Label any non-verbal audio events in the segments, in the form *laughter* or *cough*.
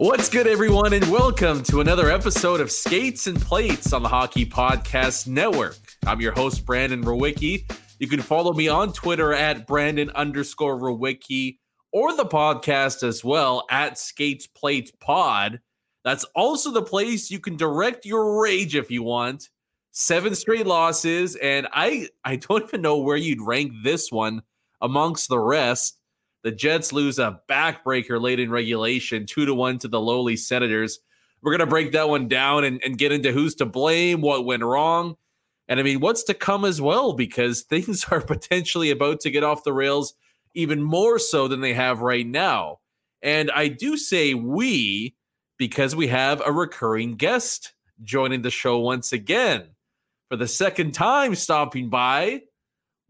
What's good, everyone, and welcome to another episode of Skates and Plates on the Hockey Podcast Network. I'm your host, Brandon Rowicki. You can follow me on Twitter at Brandon underscore Rowicki or the podcast as well at Skates Plates Pod. That's also the place you can direct your rage if you want. Seven straight losses, and I I don't even know where you'd rank this one amongst the rest. The Jets lose a backbreaker late in regulation, two to one to the lowly Senators. We're gonna break that one down and, and get into who's to blame, what went wrong, and I mean what's to come as well, because *laughs* things are potentially about to get off the rails even more so than they have right now. And I do say we because we have a recurring guest joining the show once again for the second time stopping by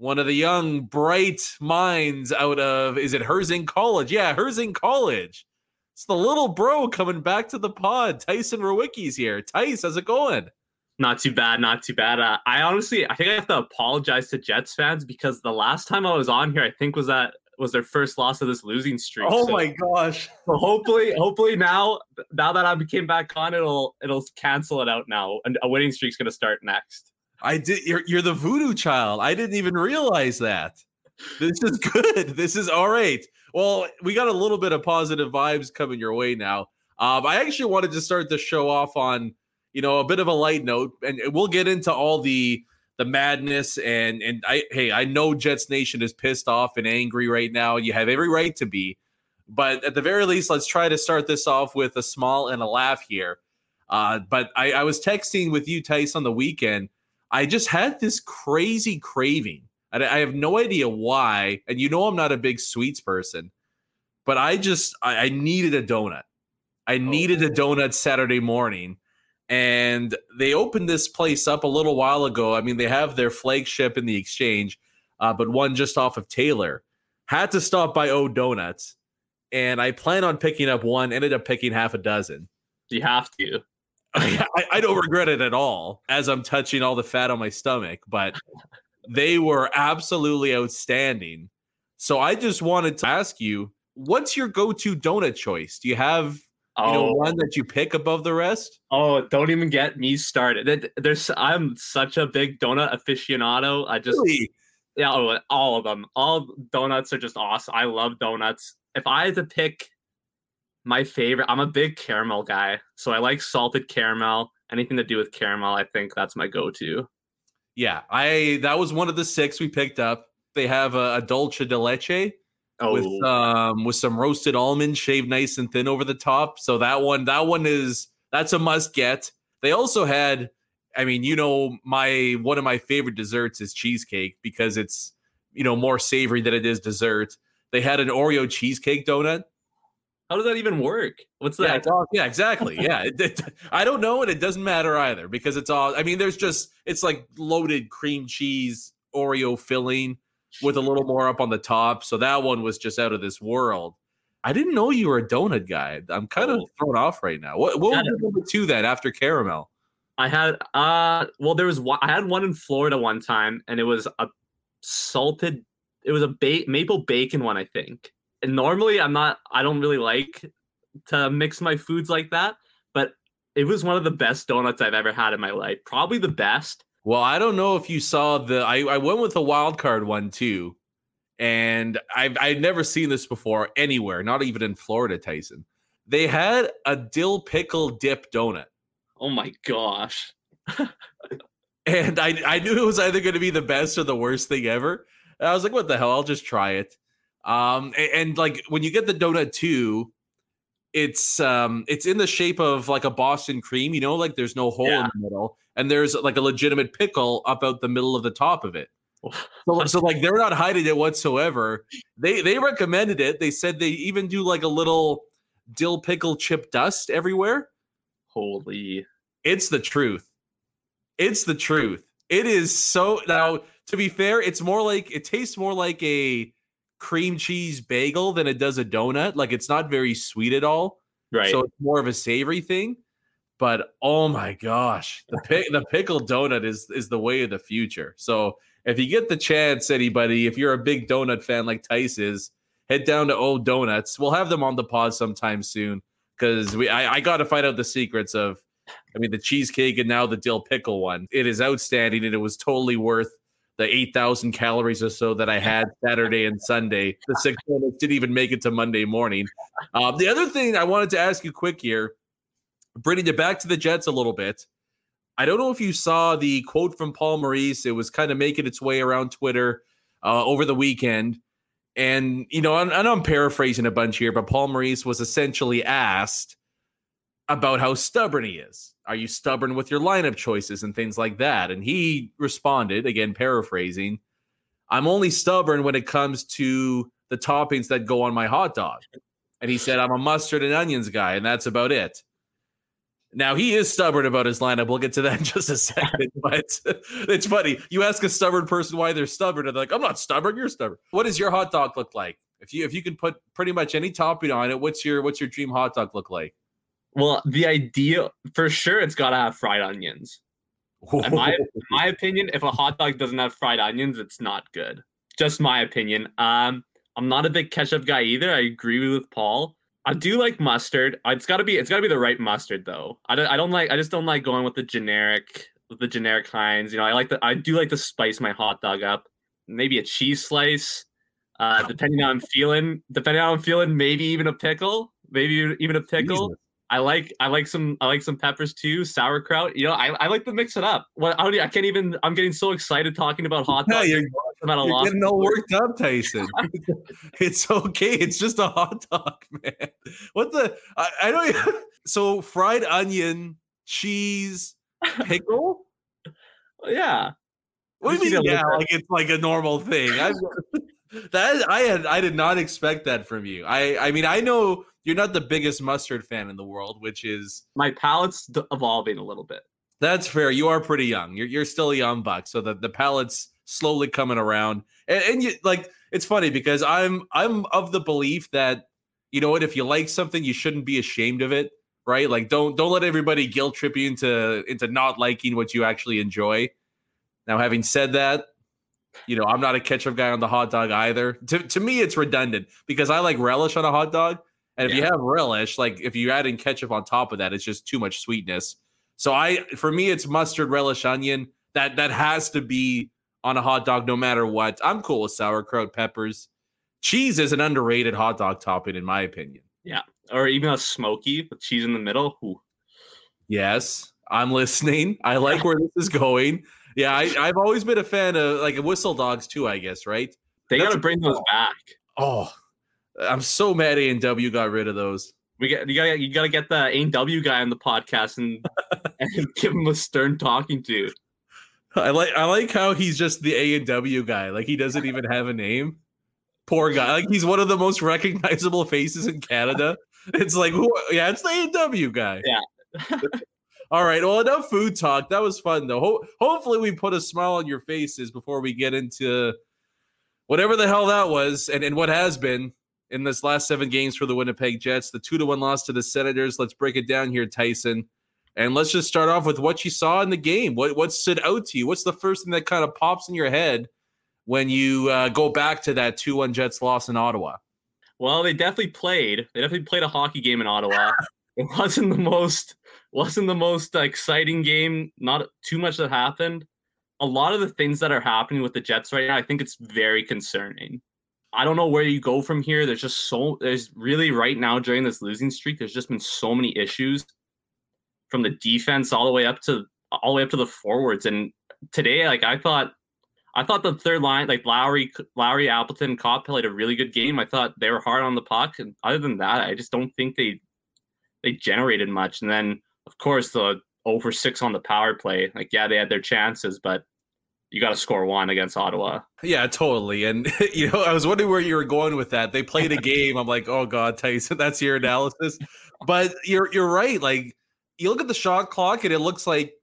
one of the young bright minds out of is it Herzing College? Yeah, Herzing College. It's the little bro coming back to the pod. Tyson Rowicki's here. Tice, how's it going? Not too bad, not too bad. Uh, I honestly, I think I have to apologize to Jets fans because the last time I was on here, I think was that was their first loss of this losing streak. Oh So- my gosh. So hopefully, hopefully now, now that I became back on, it'll it'll cancel it out now, and a winning streak's gonna start next. I did you're you're the voodoo child. I didn't even realize that. This is *laughs* good. This is all right. Well, we got a little bit of positive vibes coming your way now. Um, I actually wanted to start the show off on, you know, a bit of a light note, and we'll get into all the the madness and and I hey, I know Jets Nation is pissed off and angry right now. You have every right to be, but at the very least, let's try to start this off with a smile and a laugh here. Uh, but I, I was texting with you, Tice, on the weekend. I just had this crazy craving. And I have no idea why. And you know, I'm not a big sweets person, but I just, I, I needed a donut. I needed a donut Saturday morning. And they opened this place up a little while ago. I mean, they have their flagship in the exchange, uh, but one just off of Taylor. Had to stop by O Donuts. And I plan on picking up one, ended up picking half a dozen. You have to. *laughs* I, I don't regret it at all as I'm touching all the fat on my stomach, but *laughs* they were absolutely outstanding. So I just wanted to ask you, what's your go-to donut choice? Do you have you know Oh, one that you pick above the rest? oh, don't even get me started. There's, I'm such a big donut aficionado. I just, Really? yeah, oh, all of them. All donuts are just awesome. I love donuts. If I had to pick my favorite, I'm a big caramel guy. So I like salted caramel. Anything to do with caramel, I think that's my go-to. Yeah, I that was one of the six we picked up. They have a, a dulce de leche Oh, with um with some roasted almonds shaved nice and thin over the top. So that one that one is that's a must get. They also had I mean, you know, my one of my favorite desserts is cheesecake because it's you know more savory than it is dessert. They had an Oreo cheesecake donut. How does that even work? What's that? all- yeah, exactly. Yeah, it, it- I don't know, and it doesn't matter either because it's all. I mean, there's just it's like loaded cream cheese Oreo filling with a little more up on the top. So that one was just out of this world. I didn't know you were a donut guy. I'm kind of Oh. thrown off right now. What what Yeah. was number two then after caramel? I had uh well there was one I had one in Florida one time and it was a salted it was a ba- maple bacon one I think. And normally I'm not I don't really like to mix my foods like that, but it was one of the best donuts I've ever had in my life. Probably the best. Well, I don't know if you saw the. I, I went with the wild card one too, and I've I've never seen this before anywhere, not even in Florida. Tyson, they had a dill pickle dip donut, Oh my gosh. *laughs* and I I knew it was either going to be the best or the worst thing ever. And I was like, what the hell? I'll just try it. Um, and, and like when you get the donut too, it's um it's in the shape of like a Boston cream, you know, like there's no hole Yeah. in the middle, and there's like a legitimate pickle up out the middle of the top of it. *laughs* So, so like they're not hiding it whatsoever. They they recommended it. They said they even do like a little dill pickle chip dust everywhere. Holy. It's the truth. It's the truth. It is so now to be fair, it's more like it tastes more like a cream cheese bagel than it does a donut. Like it's not very sweet at all. Right. So it's more of a savory thing. But oh my gosh, the *laughs* pick the pickle donut is is the way of the future. So if you get the chance, anybody, if you're a big donut fan like Tice is, head down to Old Donuts. We'll have them on the pod sometime soon because we I, I got to find out the secrets of. I mean, the cheesecake and now the dill pickle one. It is outstanding, and it was totally worth the eight thousand calories or so that I had Saturday and Sunday. The six didn't even make it to Monday morning. Um, the other thing I wanted to ask you quick here, bringing it back to the Jets a little bit. I don't know if you saw the quote from Paul Maurice. It was kind of making its way around Twitter uh, over the weekend. And, you know, and I'm paraphrasing a bunch here, but Paul Maurice was essentially asked about how stubborn he is. Are you stubborn with your lineup choices and things like that? And he responded, again, paraphrasing, I'm only stubborn when it comes to the toppings that go on my hot dog. And he said, I'm a mustard and onions guy, and that's about it. Now he is stubborn about his lineup. We'll get to that in just a second. *laughs* but it's funny. You ask a stubborn person why they're stubborn, and they're like, I'm not stubborn, you're stubborn. What does your hot dog look like? If you if you can put pretty much any topping on it, what's your what's your dream hot dog look like? Well, the idea for sure it's gotta have fried onions. In my *laughs* in my opinion, if a hot dog doesn't have fried onions, it's not good. Just my opinion. Um, I'm not a big ketchup guy either. I agree with Paul. I do like mustard. It's gotta be it's gotta be the right mustard though. I don't I don't like I just don't like going with the generic with the generic kinds. You know, I like the I do like to spice my hot dog up. Maybe a cheese slice. Uh, depending on how I'm feeling, depending on how I'm feeling, maybe even a pickle, maybe even a pickle. Jesus. I like I like some I like some peppers too, sauerkraut. You know, I, I like to mix it up. Well, I, don't, I can't even. I'm getting so excited talking about hot dogs. you're, I'm at a you're getting all worked up, Tyson. *laughs* it's okay. It's just a hot dog, *laughs* man. What the? I, I don't. *laughs* So fried onion, cheese, pickle. Yeah, What do you mean? Yeah, like it's like a normal thing. I, that I had, I did not expect that from you. I, I mean, I know you're not the biggest mustard fan in the world, which is my palate's evolving a little bit. that's fair. You are pretty young. You're, you're still a young buck, so the the palate's slowly coming around. And, and you like, it's funny because I'm I'm of the belief that you know what, if you like something, you shouldn't be ashamed of it, right? Like, don't don't let everybody guilt trip you into into not liking what you actually enjoy. Now, having said that, you know, I'm not a ketchup guy on the hot dog either. To, to me, it's redundant because I like relish on a hot dog. And if you have relish, like if you add in ketchup on top of that, it's just too much sweetness. So I for me, it's mustard, relish, onion. That that has to be on a hot dog no matter what. I'm cool with sauerkraut, peppers. Cheese is an underrated hot dog topping, in my opinion. Yeah, or even a smoky with cheese in the middle. Ooh. Yes, I'm listening. I like where this is going. Yeah, I, I've always been a fan of like whistle dogs too, I guess, right? They That's gotta bring those back. Oh, I'm so mad A and W got rid of those. We get you gotta you gotta get the A&W guy on the podcast and *laughs* and give him a stern talking to. I like I like how he's just the A and W guy. Like he doesn't even have a name. Poor guy. Like he's one of the most *laughs* recognizable faces in Canada. It's like, who, yeah, it's the A and W guy. Yeah. *laughs* All right. Well, enough food talk. That was fun though. Ho- hopefully, we put a smile on your faces before we get into whatever the hell that was, and, and what has been in this last seven games for the Winnipeg Jets. The two to one loss to the Senators. Let's break it down here, Tyson. And let's just start off with what you saw in the game. What what stood out to you? What's the first thing that kind of pops in your head when you uh, go back to that two one Jets loss in Ottawa? Well, they definitely played. They definitely played a hockey game in Ottawa. *laughs* it wasn't the most wasn't the most exciting game. Not too much that happened. A lot of the things that are happening with the Jets right now, I think it's very concerning. I don't know where you go from here. There's just so there's really right now during this losing streak, there's just been so many issues from the defense all the way up to all the way up to the forwards. And today, like I thought, I thought the third line, like Lowry, Lowry, Appleton, Copp played a really good game. I thought they were hard on the puck, and other than that, I just don't think they they generated much. And then, of course, the over six on the power play. Like, yeah, they had their chances, but you got to score one against Ottawa. Yeah, totally. And *laughs* you know, I was wondering where you were going with that. They played a *laughs* game. I'm like, oh god, Tyson, that's your analysis. But you're you're right. Like you look at the shot clock, and it looks like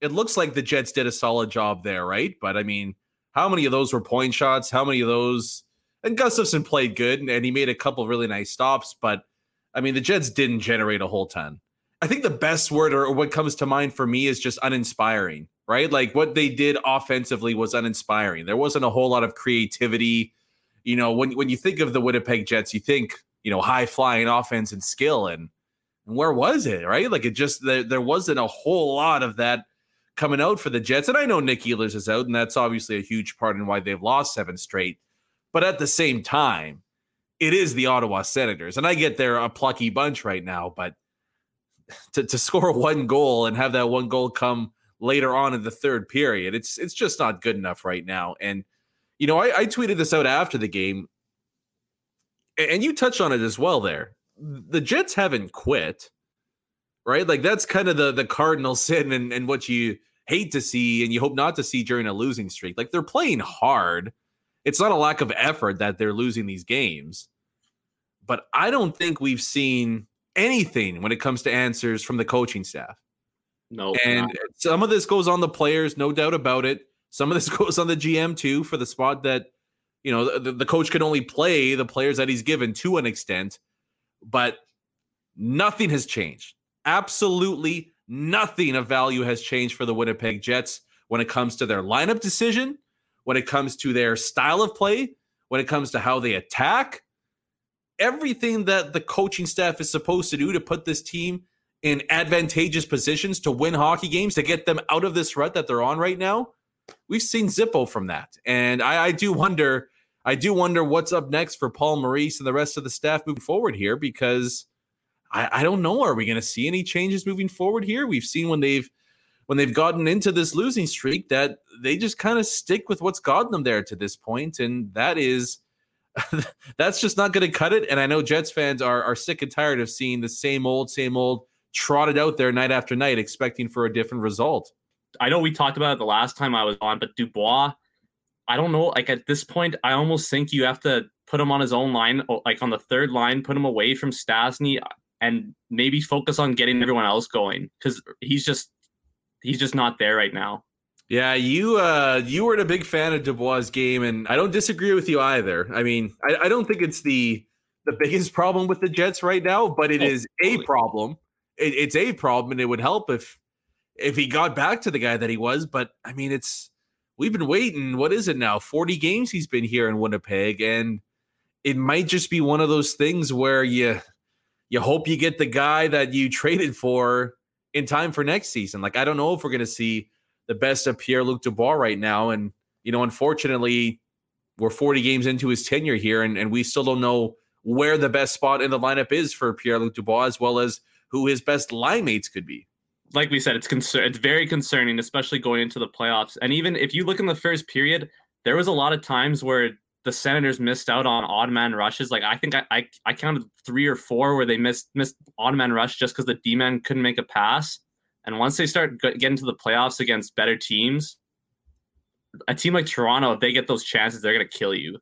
it looks like the Jets did a solid job there, right? But I mean, how many of those were point shots? How many of those? And Gustavsson played good, and he made a couple really nice stops. But I mean, the Jets didn't generate a whole ton. I think the best word or what comes to mind for me is just uninspiring right? Like what they did offensively was uninspiring. There wasn't a whole lot of creativity. You know, when when you think of the Winnipeg Jets, you think, you know, high flying offense and skill and, and where was it, right? Like it just there, there wasn't a whole lot of that coming out for the Jets. And I know Nick Ehlers is out, and that's obviously a huge part in why they've lost seven straight. But at the same time, it is the Ottawa Senators. And I get they're a plucky bunch right now, but to, to score one goal and have that one goal come later on in the third period. It's it's just not good enough right now. And you know, I, I tweeted this out after the game, and you touched on it as well. There, the Jets haven't quit, right? Like that's kind of the the cardinal *laughs* sin and and what you hate to see and you hope not to see during a losing streak. Like they're playing hard. It's not a lack of effort that they're losing these games. But I don't think we've seen anything when it comes to answers from the coaching staff. No, and not. some of this goes on the players, no doubt about it. Some of this *laughs* goes on the GM too for the spot that you know the, the coach can only play the players that he's given to an extent, but nothing has changed. Absolutely nothing of value has changed for the Winnipeg Jets when it comes to their lineup decision, when it comes to their style of play, when it comes to how they attack. Everything that the coaching staff is supposed to do to put this team in advantageous positions to win hockey games to get them out of this rut that they're on right now. We've seen Zippo from that, and I, I do wonder. I do wonder what's up next for Paul Maurice and the rest of the staff moving forward here because I, I don't know. Are we going to see any changes moving forward here? We've seen when they've when they've gotten into this losing streak that they just kind of stick with what's gotten them there to this point, and that is *laughs* that's just not going to cut it. And I know Jets fans are are sick and tired of seeing the same old, same old trotted out there night after night, expecting for a different result. I know we talked about it the last time I was on, but Dubois, I don't know. Like at this point, I almost think you have to put him on his own line, like on the third line, put him away from Stastny, and maybe focus on getting everyone else going because he's just he's just not there right now. Yeah, you uh you weren't a big fan of Dubois' game, and I don't disagree with you either. I mean, I, I don't think it's the the biggest problem with the Jets right now, but it oh, is a problem it, it's a problem, and it would help if if he got back to the guy that he was. But I mean, it's we've been waiting. What is it now? Forty games he's been here in Winnipeg, and it might just be one of those things where you you hope you get the guy that you traded for in time for next season. Like I don't know if we're going to see the best of Pierre Luc Dubois right now, and you know, unfortunately, we're 40 games into his tenure here, and, and we still don't know where the best spot in the lineup is for Pierre Luc Dubois, as well as who his best line mates could be. Like we said, it's concern. It's very concerning, especially going into the playoffs. And even if you look in the first period, there was a lot of times where the Senators missed out on odd man rushes. Like I think I I, I counted three or four where they missed missed odd man rush just because the D man couldn't make a pass. And once they start getting to the playoffs against better teams, a team like Toronto, if they get those chances, they're gonna kill you.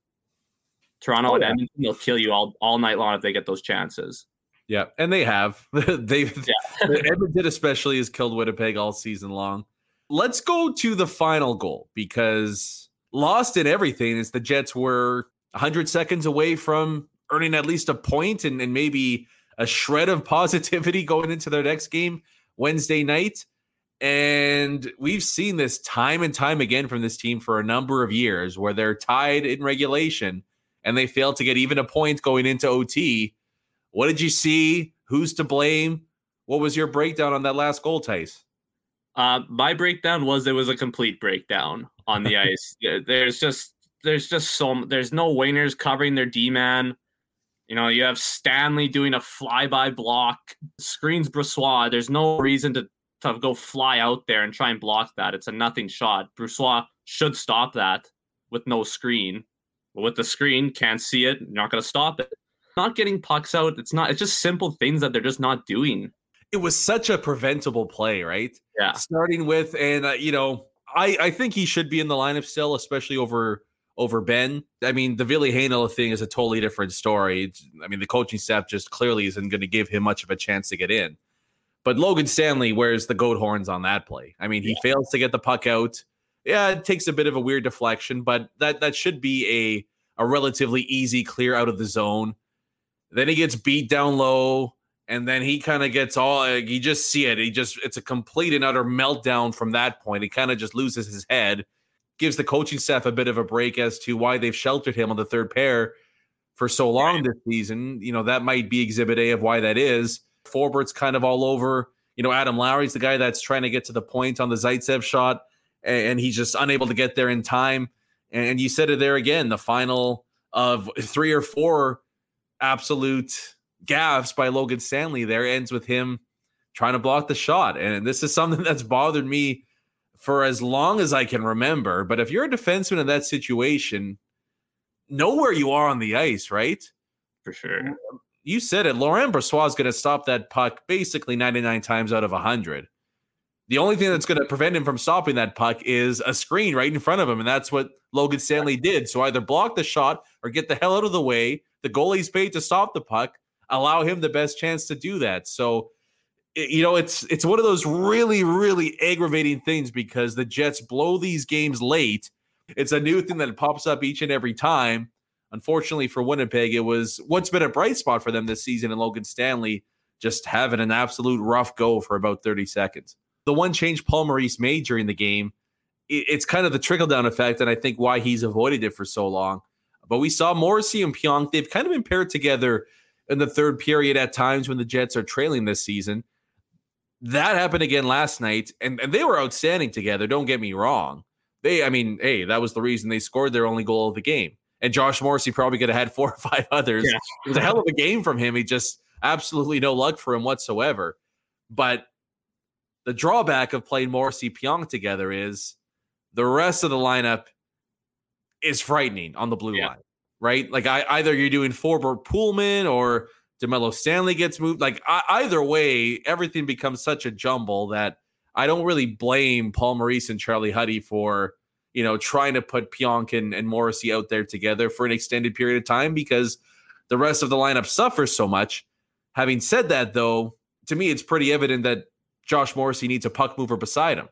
Toronto oh, and Edmonton, they'll kill you all all night long if they get those chances. Yeah, and they have. *laughs* Yeah. *laughs* Edmonton especially has killed Winnipeg all season long. Let's go to the final goal because lost in everything is the Jets were 100 seconds away from earning at least a point and, and maybe a shred of *laughs* positivity going into their next game Wednesday night. And we've seen this time and time again from this team for a number of years where they're tied in regulation and they fail to get even a point going into OT what did you see? Who's to blame? What was your breakdown on that last goal, Tice? Uh, my breakdown was it was a complete breakdown on the *laughs* ice. There's just there's just so there's no wingers covering their D man. You know, you have Stanley doing a flyby block, screens Brossoit. There's no reason to to go fly out there and try and block that. It's a nothing shot. Brossoit should stop that with no screen. But with the screen, can't see it. You're not going to stop it. Not getting pucks out. It's not. It's just simple things that they're just not doing. It was such a preventable play, right? Yeah. Starting with, and uh, you know, I I think he should be in the lineup still, especially over over Benn. I mean, the Ville Heinola thing is a totally different story. It's- I mean, the coaching staff just clearly isn't going to give him much of a chance to get in. But Logan Stanley wears the goat horns on that play. I mean, he fails to get the puck out. Yeah, it takes a bit of a weird deflection, but that that should be a a relatively easy clear out of the zone. Then he gets beat down low, and then he kind of gets all like, you just see it. He just it's a complete and utter meltdown from that point. He kind of just loses his head, gives the coaching staff a bit of a break as to why they've sheltered him on the third pair for so long this season. You know, that might be exhibit A of why that is. Forbort's kind of all over. You know, Adam Lowry's the guy that's trying to get to the point on the Zaitsev shot, and he's just unable to get there in time. And you said it there again, the final of three or four absolute gaffes by Logan Stanley there ends with him trying to block the shot. And this is something *laughs* that's bothered me for as long as I can remember. But if you're a defenseman in that situation, know where you are on the ice, right? For sure. You said it. Laurent Brossoit is going to stop that puck basically 99 times out of 100. The only thing that's going to prevent him from stopping that puck is a screen right in front of him. And that's what Logan Stanley did. So either block the shot or get the hell out of the way. The goalie's paid to stop the puck, allow him the best chance to do that. So, you know, it's it's one of those really, really aggravating things because the Jets blow these games late. It's a new thing that pops up each and every time. Unfortunately for Winnipeg, it was what's been a bright spot for them this season, and Logan Stanley just having an absolute rough go for about 30 seconds. The one change Paul Maurice made during the game, it's kind of the trickle down effect, and I think why he's avoided it for so long. But we saw Morrissey and Pionk, they've kind of been paired together in the third period at times when the Jets are trailing this season. That happened again last night, and, and they were outstanding together. Don't get me wrong. They, I mean, hey, that was the reason they scored their only goal of the game. And Josh Morrissey probably could have had *laughs* four or five others. Yeah. It was a hell of a game from him. He just absolutely no luck for him whatsoever. But the drawback of playing Morrissey Pionk together is the rest of the lineup is frightening on the blue Yeah. line, right? Like I either you're doing Forbort Poolman or DeMelo Stanley gets moved. Like I, either way, everything becomes such a jumble that I don't really blame Paul Maurice and Charlie Huddy for you know trying to put Pionk and, and Morrissey out there together for an extended period of time because the rest of the lineup suffers so much. Having said that, though, to me it's pretty evident that Josh Morrissey needs a puck mover beside him.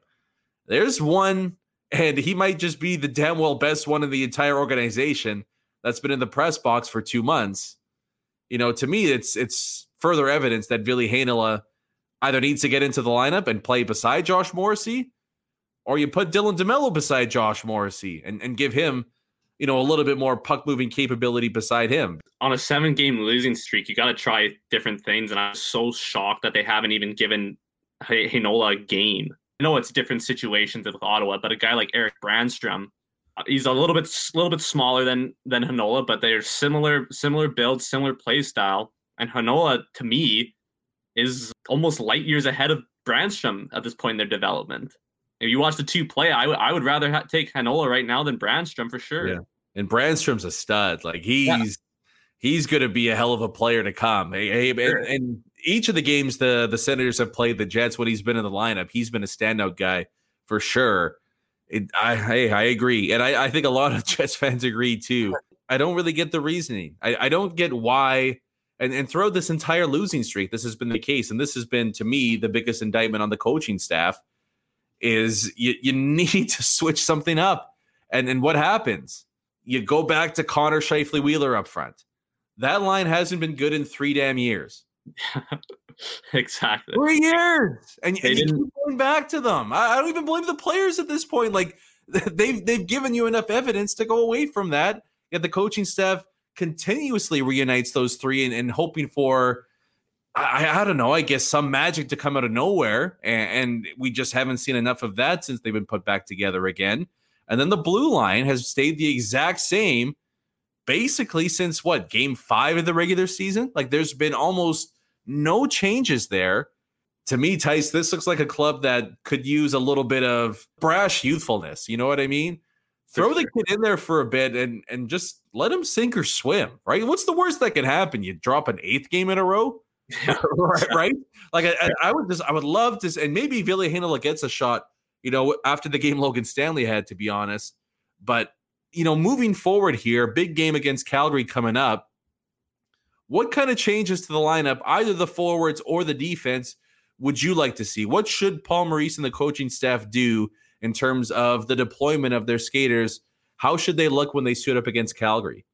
There's one, and he might just be the damn well best one in the entire organization that's been in the press box for two months. You know, to me, it's it's further evidence that Ville Heinola either needs to get into the lineup and play beside Josh Morrissey, or you put Dylan DeMelo beside Josh Morrissey and, and give him, you know, a little bit more puck moving capability beside him. on a seven game losing streak, you got to try different things. And I'm so shocked that they haven't even given H- a game. I know it's different situations with Ottawa, but a guy like Erik Brannstrom, he's a little bit a little bit smaller than than Heinola, but they're similar similar build, similar play style. And Heinola, to me, is almost light years ahead of Brannstrom at this point in their development. If you watch the two play, I would I would rather ha- take Heinola right now than Brannstrom for sure. Yeah. And Brannstrom's a stud. Like he's Yeah. he's going to be a hell of a player to come. Hey, hey, and- and, each of the games the the Senators have played the Jets when he's been in the lineup, he's been a standout guy for sure. It, I hey, I agree, and I, I think a lot of *laughs* Jets fans agree too. I don't really get the reasoning. I, I don't get why. And, and throughout this entire losing streak, this has been the case, and this has been to me the biggest indictment on the coaching staff. Is you, you *laughs* need to switch something up, and and what happens? You go back to Connor Scheifele Wheeler up front. That line hasn't been good in three damn years. *laughs* *laughs* exactly. Three years, and, and you keep going back to them. I, I don't even blame the players at this point. Like *laughs* they've they've given you enough evidence to go away from that. Yet the coaching staff continuously reunites those three and, and hoping for I, I don't know. I guess some magic to come out of nowhere, and, and we just haven't seen enough of that since they've been put back together again. And then the blue line has stayed the exact same, basically since what game five of the regular season. Like there's been almost no changes there. To me, Tice, this looks like a club that could use a little bit of brash youthfulness. You know what I mean? Throw the kid in there for a bit and and just let him sink or swim. Right? What's the worst that can happen? You drop an eighth game in a row. right, *laughs* *laughs* right? Like I, I, would just, I would love to, and maybe Ville Heinola gets a shot, you know, after the game Logan Stanley had, to be honest. But you know, moving forward here, big game against Calgary coming up. What kind of changes to the lineup, either the forwards or the defense, would you like to see? What should Paul Maurice and the coaching staff do in terms of the deployment of their skaters? How should they look when they suit up against Calgary?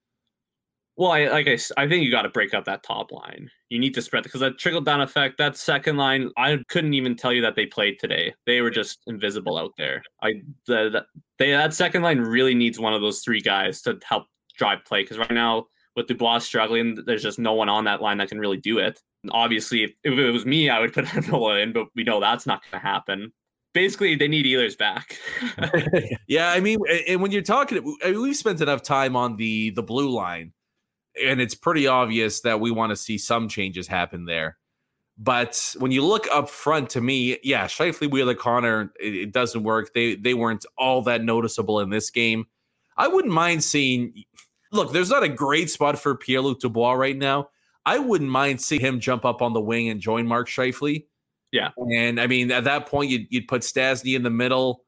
Well, I, like I, I think you got to break up that top line. You need to spread because that trickle down effect. That second line, I couldn't even tell you that they played today. They were just invisible out there. I the, the they that second line really needs one of those three guys to help drive play because right now with Dubois struggling, there's just no one on that line that can really do it. Obviously, if, if, it was me, I would put *laughs* Nola in, but we know that's not going to happen. Basically, they need Ehlers back. *laughs* *laughs* yeah, I mean, and when you're talking, I mean, we've spent enough time on the the blue line and it's pretty obvious that we want to see some changes happen there. But when you look up front, to me, yeah, Scheifele, Wheeler, Connor, it, it, doesn't work. They they weren't all that noticeable in this game. I wouldn't mind seeing. Look, there's not a great spot for Pierre Luc Dubois right now. I wouldn't mind seeing him jump up on the wing and join Mark Scheifele. Yeah, and I mean at that point you'd you'd put Stastny in the middle,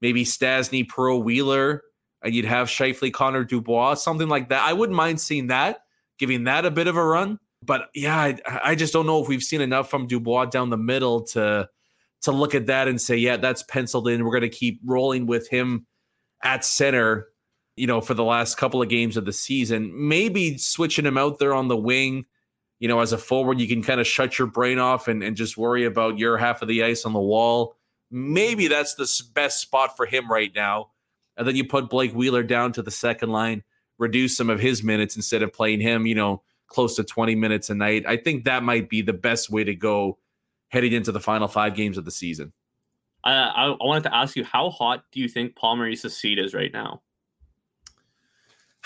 maybe Stastny, Pro Wheeler, and you'd have Scheifele, Connor Dubois, something like that. I wouldn't mind seeing that, giving that a bit of a run. But yeah, I, I just don't know if we've seen enough from Dubois down the middle to to look at that and say, yeah, that's penciled in. We're going to keep rolling with him at center, you know, for the last couple of games of the season. Maybe switching him out there on the wing, you know, as a forward, you can kind of shut your brain off and, and just worry about your half of the ice on the wall. Maybe that's the best spot for him right now and then you put Blake Wheeler down to the second line, reduce some of his minutes instead of playing him, you know, close to 20 minutes a night. I think that might be the best way to go heading into the final five games of the season. I, I, I wanted to ask you, how hot do you think Paul Maurice's seat is right now?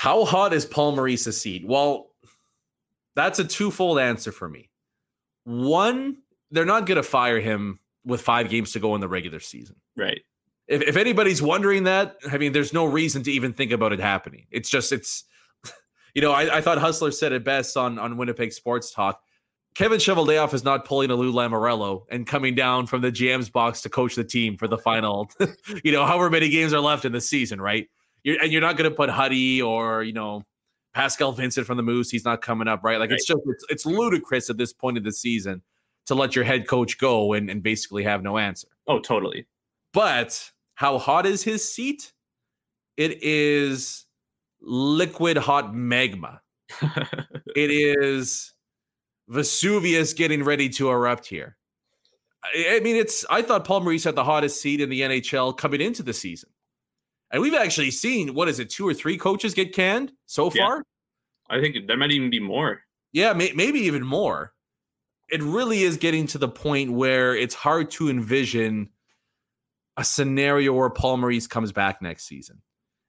How hot is Paul Maurice's seat? Well, that's a twofold answer for me. One, they're not going to fire him with five games to go in the regular season. Right if, if anybody's wondering that, I mean, there's no reason to even think about it happening. It's just, it's, *laughs* you know, I, I thought Hustler said it best on, on Winnipeg Sports Talk. Kevin Cheveldayoff is not pulling a Lou Lamoriello and coming down from the GM's box to coach the team for the final, *laughs* you know, however many games are left in the season, right? You're, and you're not going to put Huddy or, you know, Pascal Vincent from the Moose. He's not coming up, right? Like right. it's just, it's, it's ludicrous at this point of the season to let your head coach go and, and basically have no answer. Oh, totally. But how hot is his seat? It is liquid hot magma. *laughs* it is Vesuvius getting ready to erupt here. I mean, it's. I thought Paul Maurice had the hottest seat in the NHL coming into the season, and we've actually seen what is it, two or three coaches get canned so far. Yeah. I think there might even be more. Yeah, may, maybe even more. It really is getting to the point where it's hard to envision a scenario where Paul Maurice comes back next season.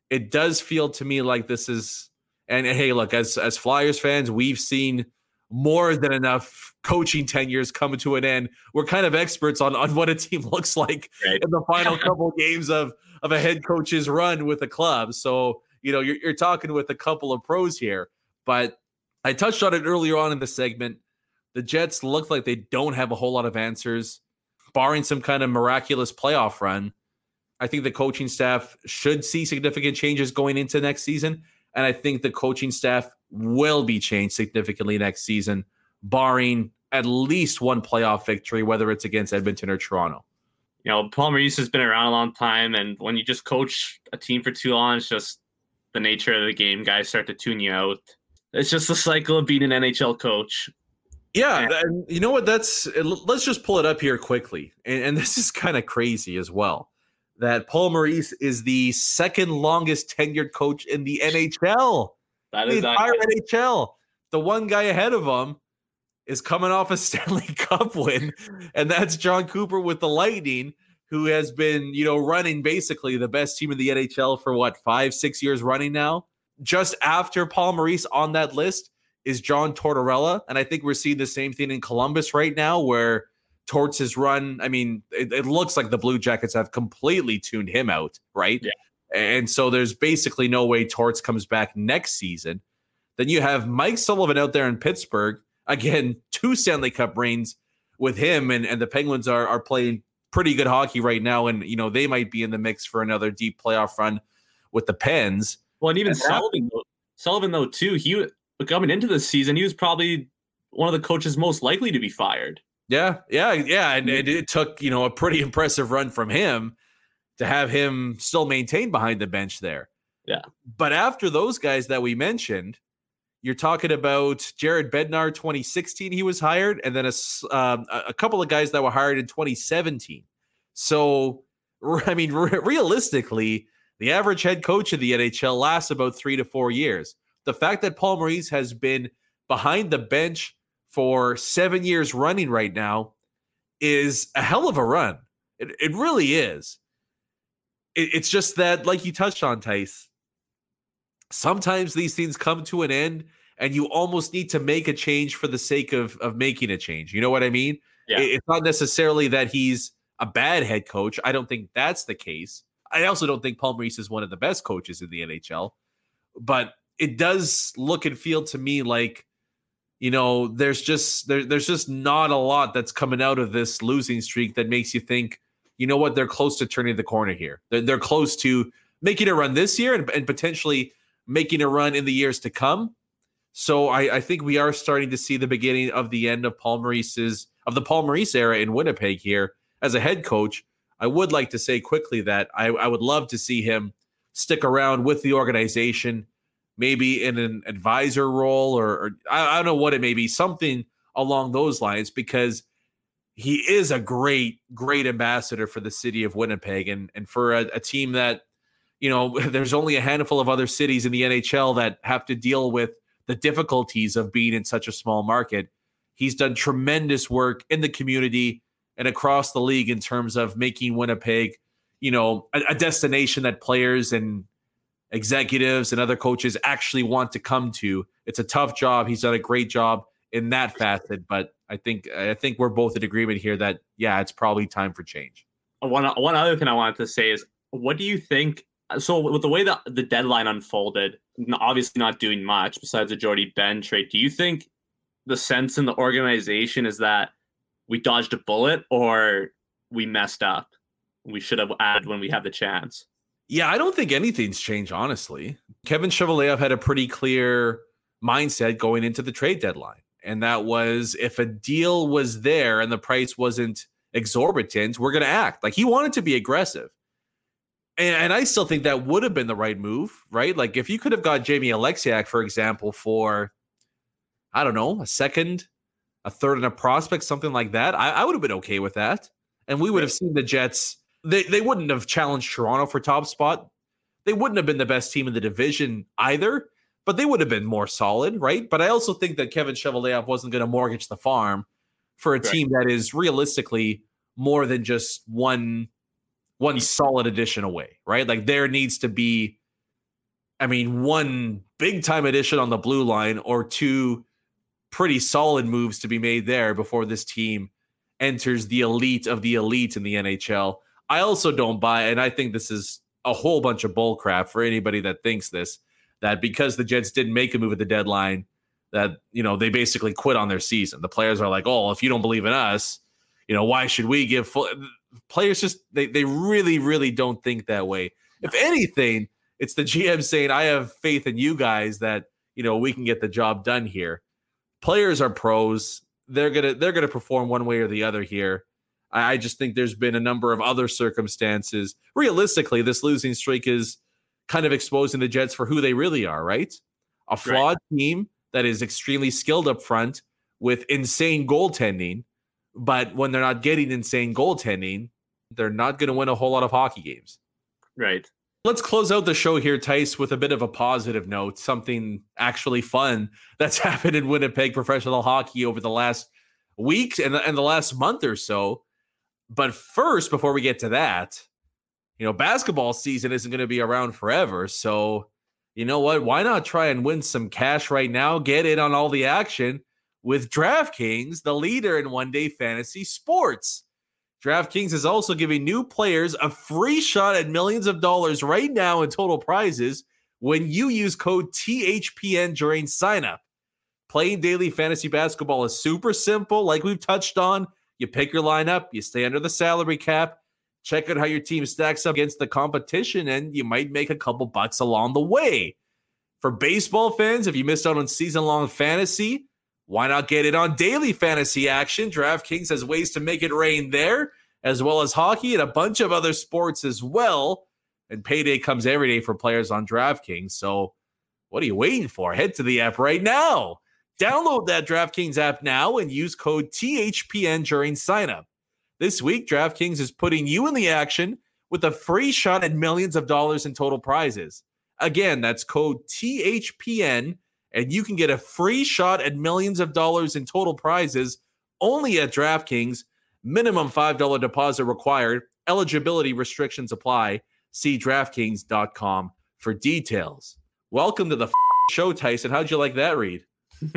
It does feel to me like this is, and hey, look, as as Flyers fans, we've seen more than enough coaching tenures coming to an end. We're kind of experts on on what a team *laughs* looks like right. in the final *laughs* couple games of of a head coach's run with a club. So you know you're, you're talking with a couple of pros here, but I touched on it earlier on in the segment. The Jets look like they don't have a whole lot of answers barring some kind of miraculous playoff run, I think the coaching staff should see significant changes going into next season. And I think the coaching staff will be changed significantly next season, barring at least one playoff victory, whether it's against Edmonton or Toronto. You know, Paul Maurice has been around a long time, and when you just coach a team for too long, it's just the nature of the game. Guys start to tune you out. It's just the cycle of being an NHL coach. Yeah, and you know what? That's let's just pull it up here quickly, and, and *laughs* this is kind of crazy as well. That Paul Maurice is the second longest tenured coach in the NHL. That the is entire NHL. The one guy ahead of him is coming off a *laughs* Stanley Cup win, and that's Jon Cooper with the Lightning, who has been, you know, running basically the best team in the NHL for what, five, six years running now. Just after Paul Maurice on that list is John Tortorella. And I think we're seeing the same thing in Columbus right now, where Torts has run. I mean, it, it looks like the Blue Jackets have completely tuned him out, right? Yeah. And so there's basically no way Torts comes back next season. Then you have Mike Sullivan out there in Pittsburgh. Again, two Stanley Cup reigns with him, and, and the Penguins are are playing pretty good hockey right now. And you know, they might be in the mix for another deep playoff run with the Pens. Well, and even And Sullivan, though, Sullivan though too, he coming into the season, he was probably one of the coaches most likely to be fired. Yeah, yeah, yeah. And it, it took, you know, a pretty *laughs* impressive run from him to have him still maintain behind the bench there. Yeah. But after those guys that we mentioned, you're talking about Jared Bednar, 2016, he was hired, and then a, um, a couple of guys that were hired in 2017. So, *laughs* I mean, re- realistically, the average head coach of the NHL lasts about three to four years. The fact that Paul Maurice has been behind the bench for seven years running right now is a hell of a run. It, it really is. It- it's just that, like you touched on, Tice, sometimes these things come to an end and you almost need to make a change for the sake of, of making a change. You know what I mean? Yeah. It's not necessarily that he's a bad head coach. I don't think that's the case. I also don't think Paul Maurice is one of the best coaches in the NHL, but it does look and feel to me like you know there's just there, there's just not a lot that's coming out of this losing streak that makes you think you know what they're close to turning the corner here they're, they're close to making a run this year and, and potentially making a run in the years to come so I, I think we are starting to see the beginning of the end of Paul Maurice's of the Paul Maurice era in Winnipeg here as a head coach. I would like to say quickly that I, I would love to see him stick around with the organization, maybe in an advisor role or, or I, I don't know what it may be, something along those lines, because he is a great, great ambassador for the city of Winnipeg and and for a, a team that, you know, *laughs* there's only a handful of other cities in the NHL that have to deal with the difficulties of being in such a small market. He's done tremendous work in the community and across the league in terms of making Winnipeg, you know, a, a destination that players and executives and other coaches actually want to come to. It's a tough job. He's done a great job in that facet, but I think I think we're both in agreement here that yeah, it's probably time for change. One one other thing I wanted to say is, what do you think? So with the way that the deadline unfolded, obviously not doing much besides the Jordie Benn trade. Do you think the sense in the organization is that we dodged a bullet or we messed up? We should have added when we had the chance. Yeah, I don't think anything's changed, honestly. Kevin Cheveldayoff had a pretty clear mindset going into the trade deadline. And that was if a deal was there and the price wasn't exorbitant, we're going to act. Like he wanted to be aggressive. And, and I still think that would have been the right move, right? Like if you could have got Jamie Oleksiak, for example, for, I don't know, a second, a third, and a prospect, something like that, I, I would have been okay with that. And we would have seen the Jets they they wouldn't have challenged Toronto for top spot. They wouldn't have been the best team in the division either, but they would have been more solid, right? But I also think that Kevin Cheveldayoff wasn't going to mortgage the farm for a Right. team that is realistically more than just one one solid addition away, right? Like there needs to be I mean, one big time addition on the blue line or two pretty solid moves to be made there before this team enters the elite of the elite in the NHL. I also don't buy, and I think this is a whole bunch of bull crap for anybody that thinks this, that because the Jets didn't make a move at the deadline, that you know they basically quit on their season. The players are like, "Oh, if you don't believe in us, you know why should we give?" Full? Players just they they really really don't think that way. If anything, it's the GM saying, "I have faith in you guys that you know we can get the job done here." Players are pros; they're gonna they're gonna perform one way or the other here. I, I just think there's been a number of other circumstances. Realistically, this losing streak is kind of exposing the Jets for who they really are, right? A flawed team that is extremely skilled up front with insane goaltending, but when they're not getting insane goaltending, they're not going to win a whole lot of hockey games. Right. Let's close out the show here, Tice, with a bit of a positive note, something actually fun *laughs* that's happened in Winnipeg professional hockey over the last week and, and the last month or so. But first, before we get to that, you know, basketball season isn't going to be around forever. So, you know what? Why not try and win some cash right now? Get in on all the action with DraftKings, the leader in one day fantasy sports. DraftKings is also giving new players a free shot at millions of dollars right now in total prizes when you use code THPN during signup. Playing daily fantasy basketball is super simple, like we've touched on. You pick your lineup, you stay under the salary cap, check out how your team stacks up against the competition, and you might make a couple bucks along the way. For baseball fans, if you missed out on season long fantasy, why not get it on daily fantasy action? DraftKings has ways to make it rain there, as well as hockey and a bunch of other sports as well. And payday comes every day for players on DraftKings. So, what are you waiting for? Head to the app right now. Download that DraftKings app now and use code THPN during signup. This week, DraftKings is putting you in the action with a free shot at millions of dollars in total prizes. Again, that's code THPN and you can get a free shot at millions of dollars in total prizes only at DraftKings. Minimum $5 deposit required. Eligibility restrictions apply. See DraftKings.com for details. Welcome to the show, Tyson. How'd you like that read? *laughs*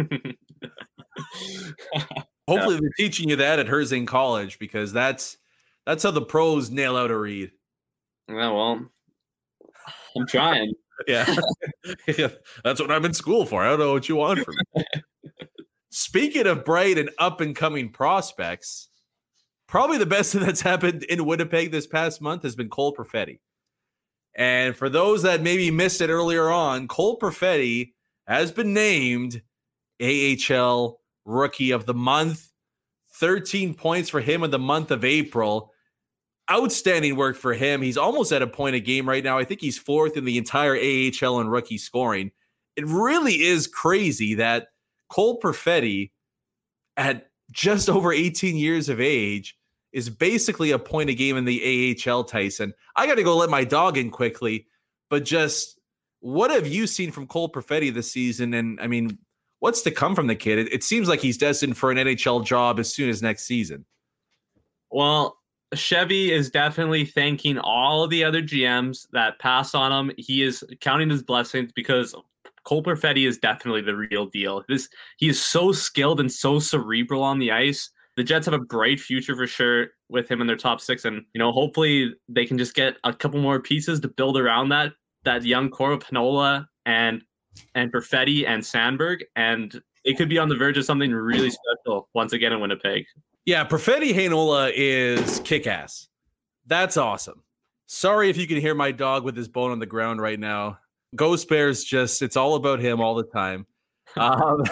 Hopefully, they're teaching you that at Herzing College because that's that's how the pros nail out a read. Yeah, well, I'm trying. Yeah. *laughs* yeah. That's what I'm in school for. I don't know what you want from me. Speaking of bright and up and coming prospects, probably the best thing that's happened in Winnipeg this past month has been Cole Perfetti. And for those that maybe missed it earlier on, Cole Perfetti has been named AHL Rookie of the Month. 13 points for him in the month of April outstanding work for him. He's almost at a point a game right now. I think he's fourth in the entire AHL in rookie scoring. It really is crazy that Cole Perfetti, at just over 18 years of age, is basically a point a game in the AHL, Tyson. I got to go let my dog in quickly, but just what have you seen from Cole Perfetti this season? And I mean, what's to come from the kid? It, it seems like he's destined for an NHL job as soon as next season. Well, Chevy is definitely thanking all the other GMs that pass on him. He is counting his blessings because Cole Perfetti is definitely the real deal. This he is so skilled and so cerebral on the ice. The Jets have a bright future for sure with him in their top six, and you know hopefully they can just get a couple more pieces to build around that that young core of Heinola and and Perfetti and Samberg, and it could be on the verge of something really special once again in Winnipeg. Yeah, Perfetti Heinola is kick ass. That's awesome. Sorry if you can hear my dog with his bone on the ground right now. Ghost Bears just, it's all about him all the time. *laughs* Um,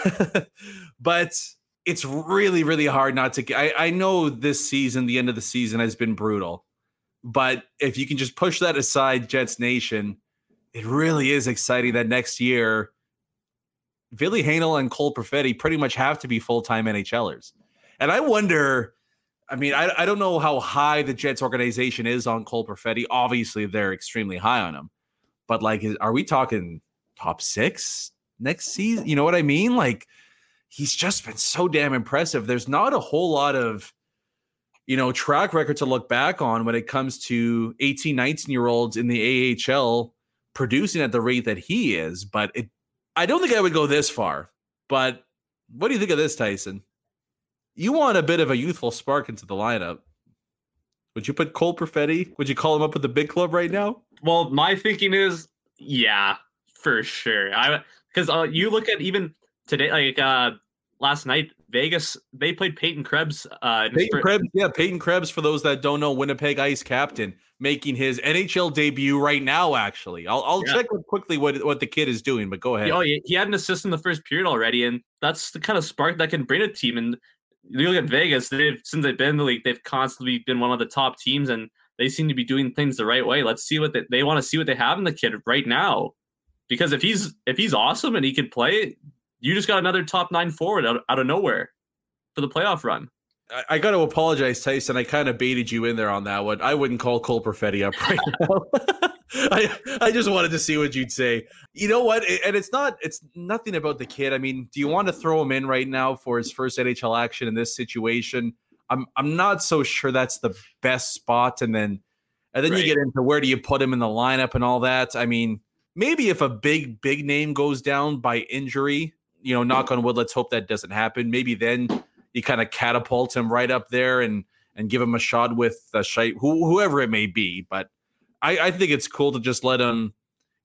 *laughs* but it's really, really hard not to. I, I know this season, the end of the season has been brutal. But if you can just push that aside, Jets Nation, it really is exciting that next year, Ville Heinola and Cole Perfetti pretty much have to be full time NHLers. And I wonder, I mean, I, I don't know how high the Jets organization is on Cole Perfetti. Obviously, they're extremely high on him. But like, are we talking top six next season? You know what I mean? Like, he's just been so damn impressive. There's not a whole lot of, you know, track record to look back on when it comes to 18, 19 year olds in the AHL producing at the rate that he is. But it, I don't think I would go this far. But what do you think of this, Tyson? You want a bit of a youthful spark into the lineup. Would you put Cole Perfetti? Would you call him up with the big club right now? Well, my thinking is, yeah, for sure. I because uh, you look at even today, like uh last night, Vegas they played Peyton Krebs. Uh, Peyton Krebs, yeah, Peyton Krebs. For those that don't know, Winnipeg Ice captain making his NHL debut right now. Actually, I'll, I'll yeah. check quickly what what the kid is doing. But go ahead. Oh, he had an assist in the first period already, and that's the kind of spark that can bring a team. And you look at Vegas, they've since they've been in the league, they've constantly been one of the top teams and they seem to be doing things the right way. Let's see what they, they want to see what they have in the kid right now. Because if he's if he's awesome and he can play, you just got another top nine forward out, out of nowhere for the playoff run. I, I got to apologize, Tyson. I kind of baited you in there on that one. I wouldn't call Cole Perfetti up right *laughs* now. *laughs* *laughs* I I just wanted to see what you'd say. You know what? And it's not it's nothing about the kid. I mean, do you want to throw him in right now for his first NHL action in this situation? I'm I'm not so sure that's the best spot. And then and then right. you get into where do you put him in the lineup and all that. I mean, maybe if a big big name goes down by injury, you know, knock on wood, let's hope that doesn't happen. Maybe then you kind of catapult him right up there and and give him a shot with uh, Shite, who, whoever it may be. But I, I think it's cool to just let him,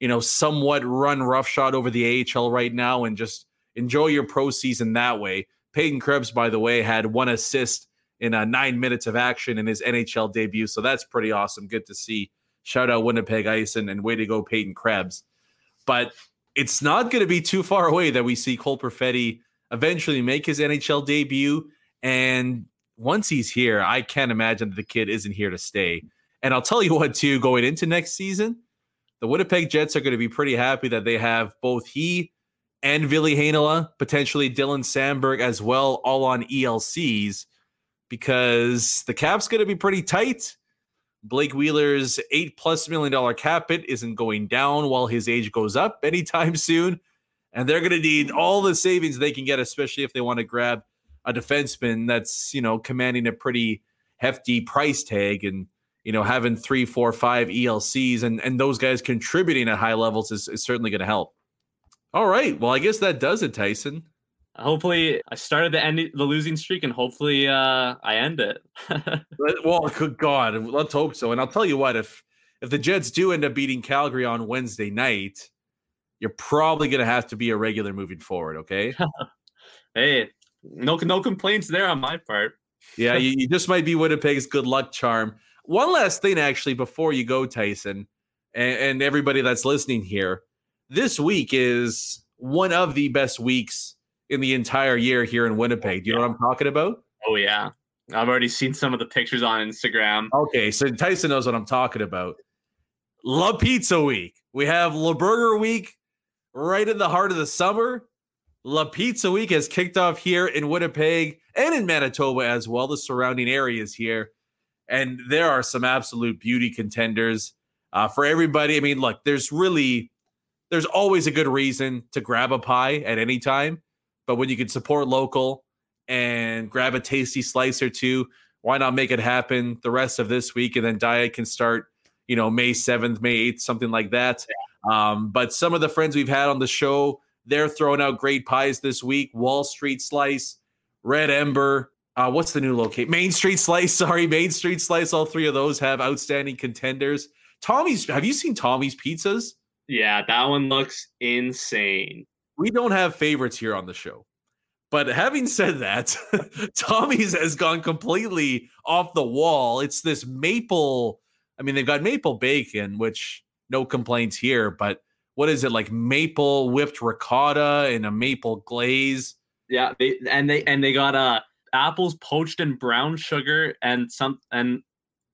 you know, somewhat run roughshod over the AHL right now and just enjoy your pro season that way. Peyton Krebs, by the way, had one assist in uh, nine minutes of action in his NHL debut. So that's pretty awesome. Good to see. Shout out Winnipeg Ice and, and way to go, Peyton Krebs. But it's not going to be too far away that we see Cole Perfetti eventually make his NHL debut. And once he's here, I can't imagine the kid isn't here to stay. And I'll tell you *laughs* what, too, going into next season, the Winnipeg Jets are going to be pretty happy that they have both he and Ville Heinola, potentially Dylan Samberg as well, all on ELCs because the cap's going to be pretty tight. Blake Wheeler's eight plus million dollar cap hit isn't going down while his age goes up anytime *laughs* soon. And they're going to need all the savings they can get, especially if they want to grab a defenseman that's, you know, commanding a pretty hefty price tag. And you know, having three, four, five ELCs and, and those guys contributing at high levels is, is certainly going to help. All right. Well, I guess that does it, Tyson. Hopefully, I started the end the losing streak, and hopefully, uh, I end it. *laughs* well, good God, let's hope so. And I'll tell you what, if if the Jets do end up beating Calgary on Wednesday night, you're probably going to have to be a regular moving forward. Okay. *laughs* hey, no no complaints there on my part. yeah, *laughs* you, you just might be Winnipeg's good luck charm. One last thing, actually, before you go, Tyson, and, and everybody that's listening here, this week is one of the best weeks in the entire year here in Winnipeg. Do you know what I'm talking about? Oh yeah, I've already seen some of the pictures on Instagram. Okay, so Tyson knows what I'm talking about. La Pizza Week. We have La Burger Week right in the heart of the summer. La Pizza Week has kicked off here in Winnipeg and in Manitoba as well, the surrounding areas here and there are some absolute beauty contenders uh, for everybody. I mean, look, there's really there's always a good reason to grab a pie at any time, but when you can support local and grab a tasty slice or two, why not make it happen the rest of this week and then diet can start, you know, May 7th, May 8th, something like that. Um, but some of the friends we've had on the show, they're throwing out great pies this week. Wall Street Slice, Red Ember, uh, what's the new location? Main Street Slice. *laughs* Sorry, Main Street Slice. All three of those have outstanding contenders. Tommy's. Have you seen Tommy's pizzas? Yeah, that one looks insane. We don't have favorites here on the show. But having said that, *laughs* Tommy's has gone completely off the wall. It's this maple. I mean, they've got maple bacon, which no complaints here. But what is it like? Maple whipped ricotta and a maple glaze. Yeah, they and they and they got a apples poached in brown sugar and some and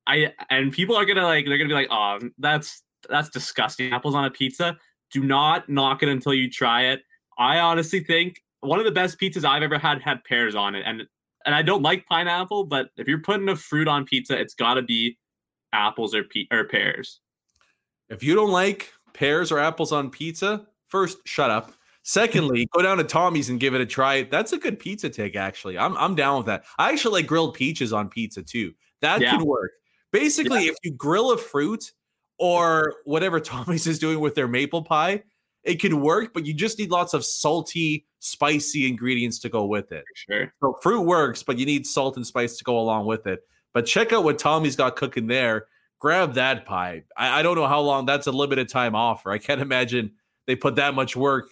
I and people are gonna like they're gonna be like, oh, that's that's disgusting. Apples on a pizza. Do not knock it until you try it. I honestly think one of the best pizzas I've ever had had pears on it, and and I don't like pineapple, but if you're putting a fruit on pizza, it's got to be apples or pe- or pears. If you don't like pears or apples on pizza, first shut up. Secondly, go down to Tommy's and give it a try. That's a good pizza take, actually. I'm I'm down with that. I actually like grilled peaches on pizza too. That yeah. can work. Basically, yeah. if you grill a fruit or whatever *laughs* Tommy's is doing with their maple pie, it can work, but you just need lots of salty, spicy ingredients to go with it. Sure. So fruit works, but you need salt and spice to go along with it. But check out what Tommy's got cooking there. Grab that pie. I, I don't know how long that's a limited time offer. I can't *laughs* imagine they put that much work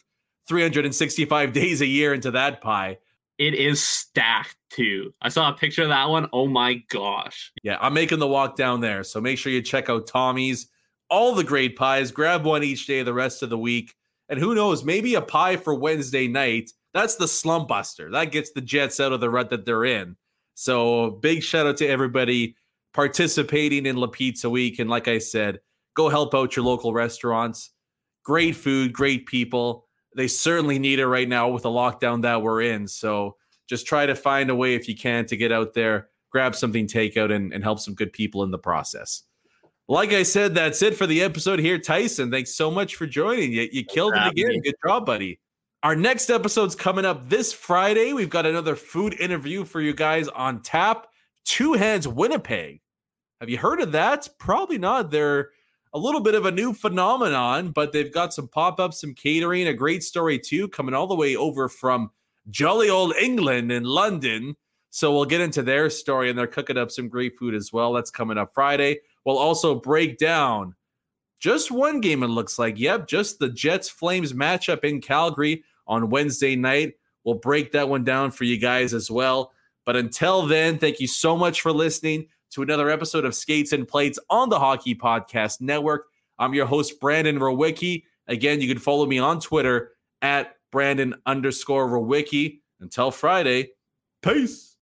365 days a year into that pie. It is stacked too. I saw a picture of that one. Oh my gosh. Yeah, I'm making the walk down there. So make sure you check out Tommy's. All the great pies. Grab one each day the rest of the week. And who knows, maybe a pie for Wednesday night. That's the slump buster. That gets the Jets out of the rut that they're in. So big shout out to everybody participating in La Pizza Week. And like I said, go help out your local restaurants. Great food, great people they certainly need it right now with the lockdown that we're in. So just try to find a way if you can to get out there, grab something takeout, and, and help some good people in the process. Like I said, that's it for the episode here. Tyson, thanks so much for joining. You, you killed it again. me. Good job, buddy. Our next episode's coming up this Friday. We've got another food interview for you guys on tap. Two Hands Winnipeg. Have you heard of that? Probably not. They're a little bit of a new phenomenon, but they've got some pop ups, some catering, a great story too, coming all the way over from jolly old England in London. So we'll get into their story, and they're cooking up some great food as well. That's coming up Friday. We'll also break down just one game, it looks like. Yep, just the Jets Flames matchup in Calgary on Wednesday night. We'll break that one down for you guys as well. But until then, thank you so much for listening to another episode of Skates and Plates on the Hockey Podcast Network. I'm your host, Brandon Rowicki. Again, you can follow me on Twitter at Brandon underscore Rowicki. Until Friday, peace.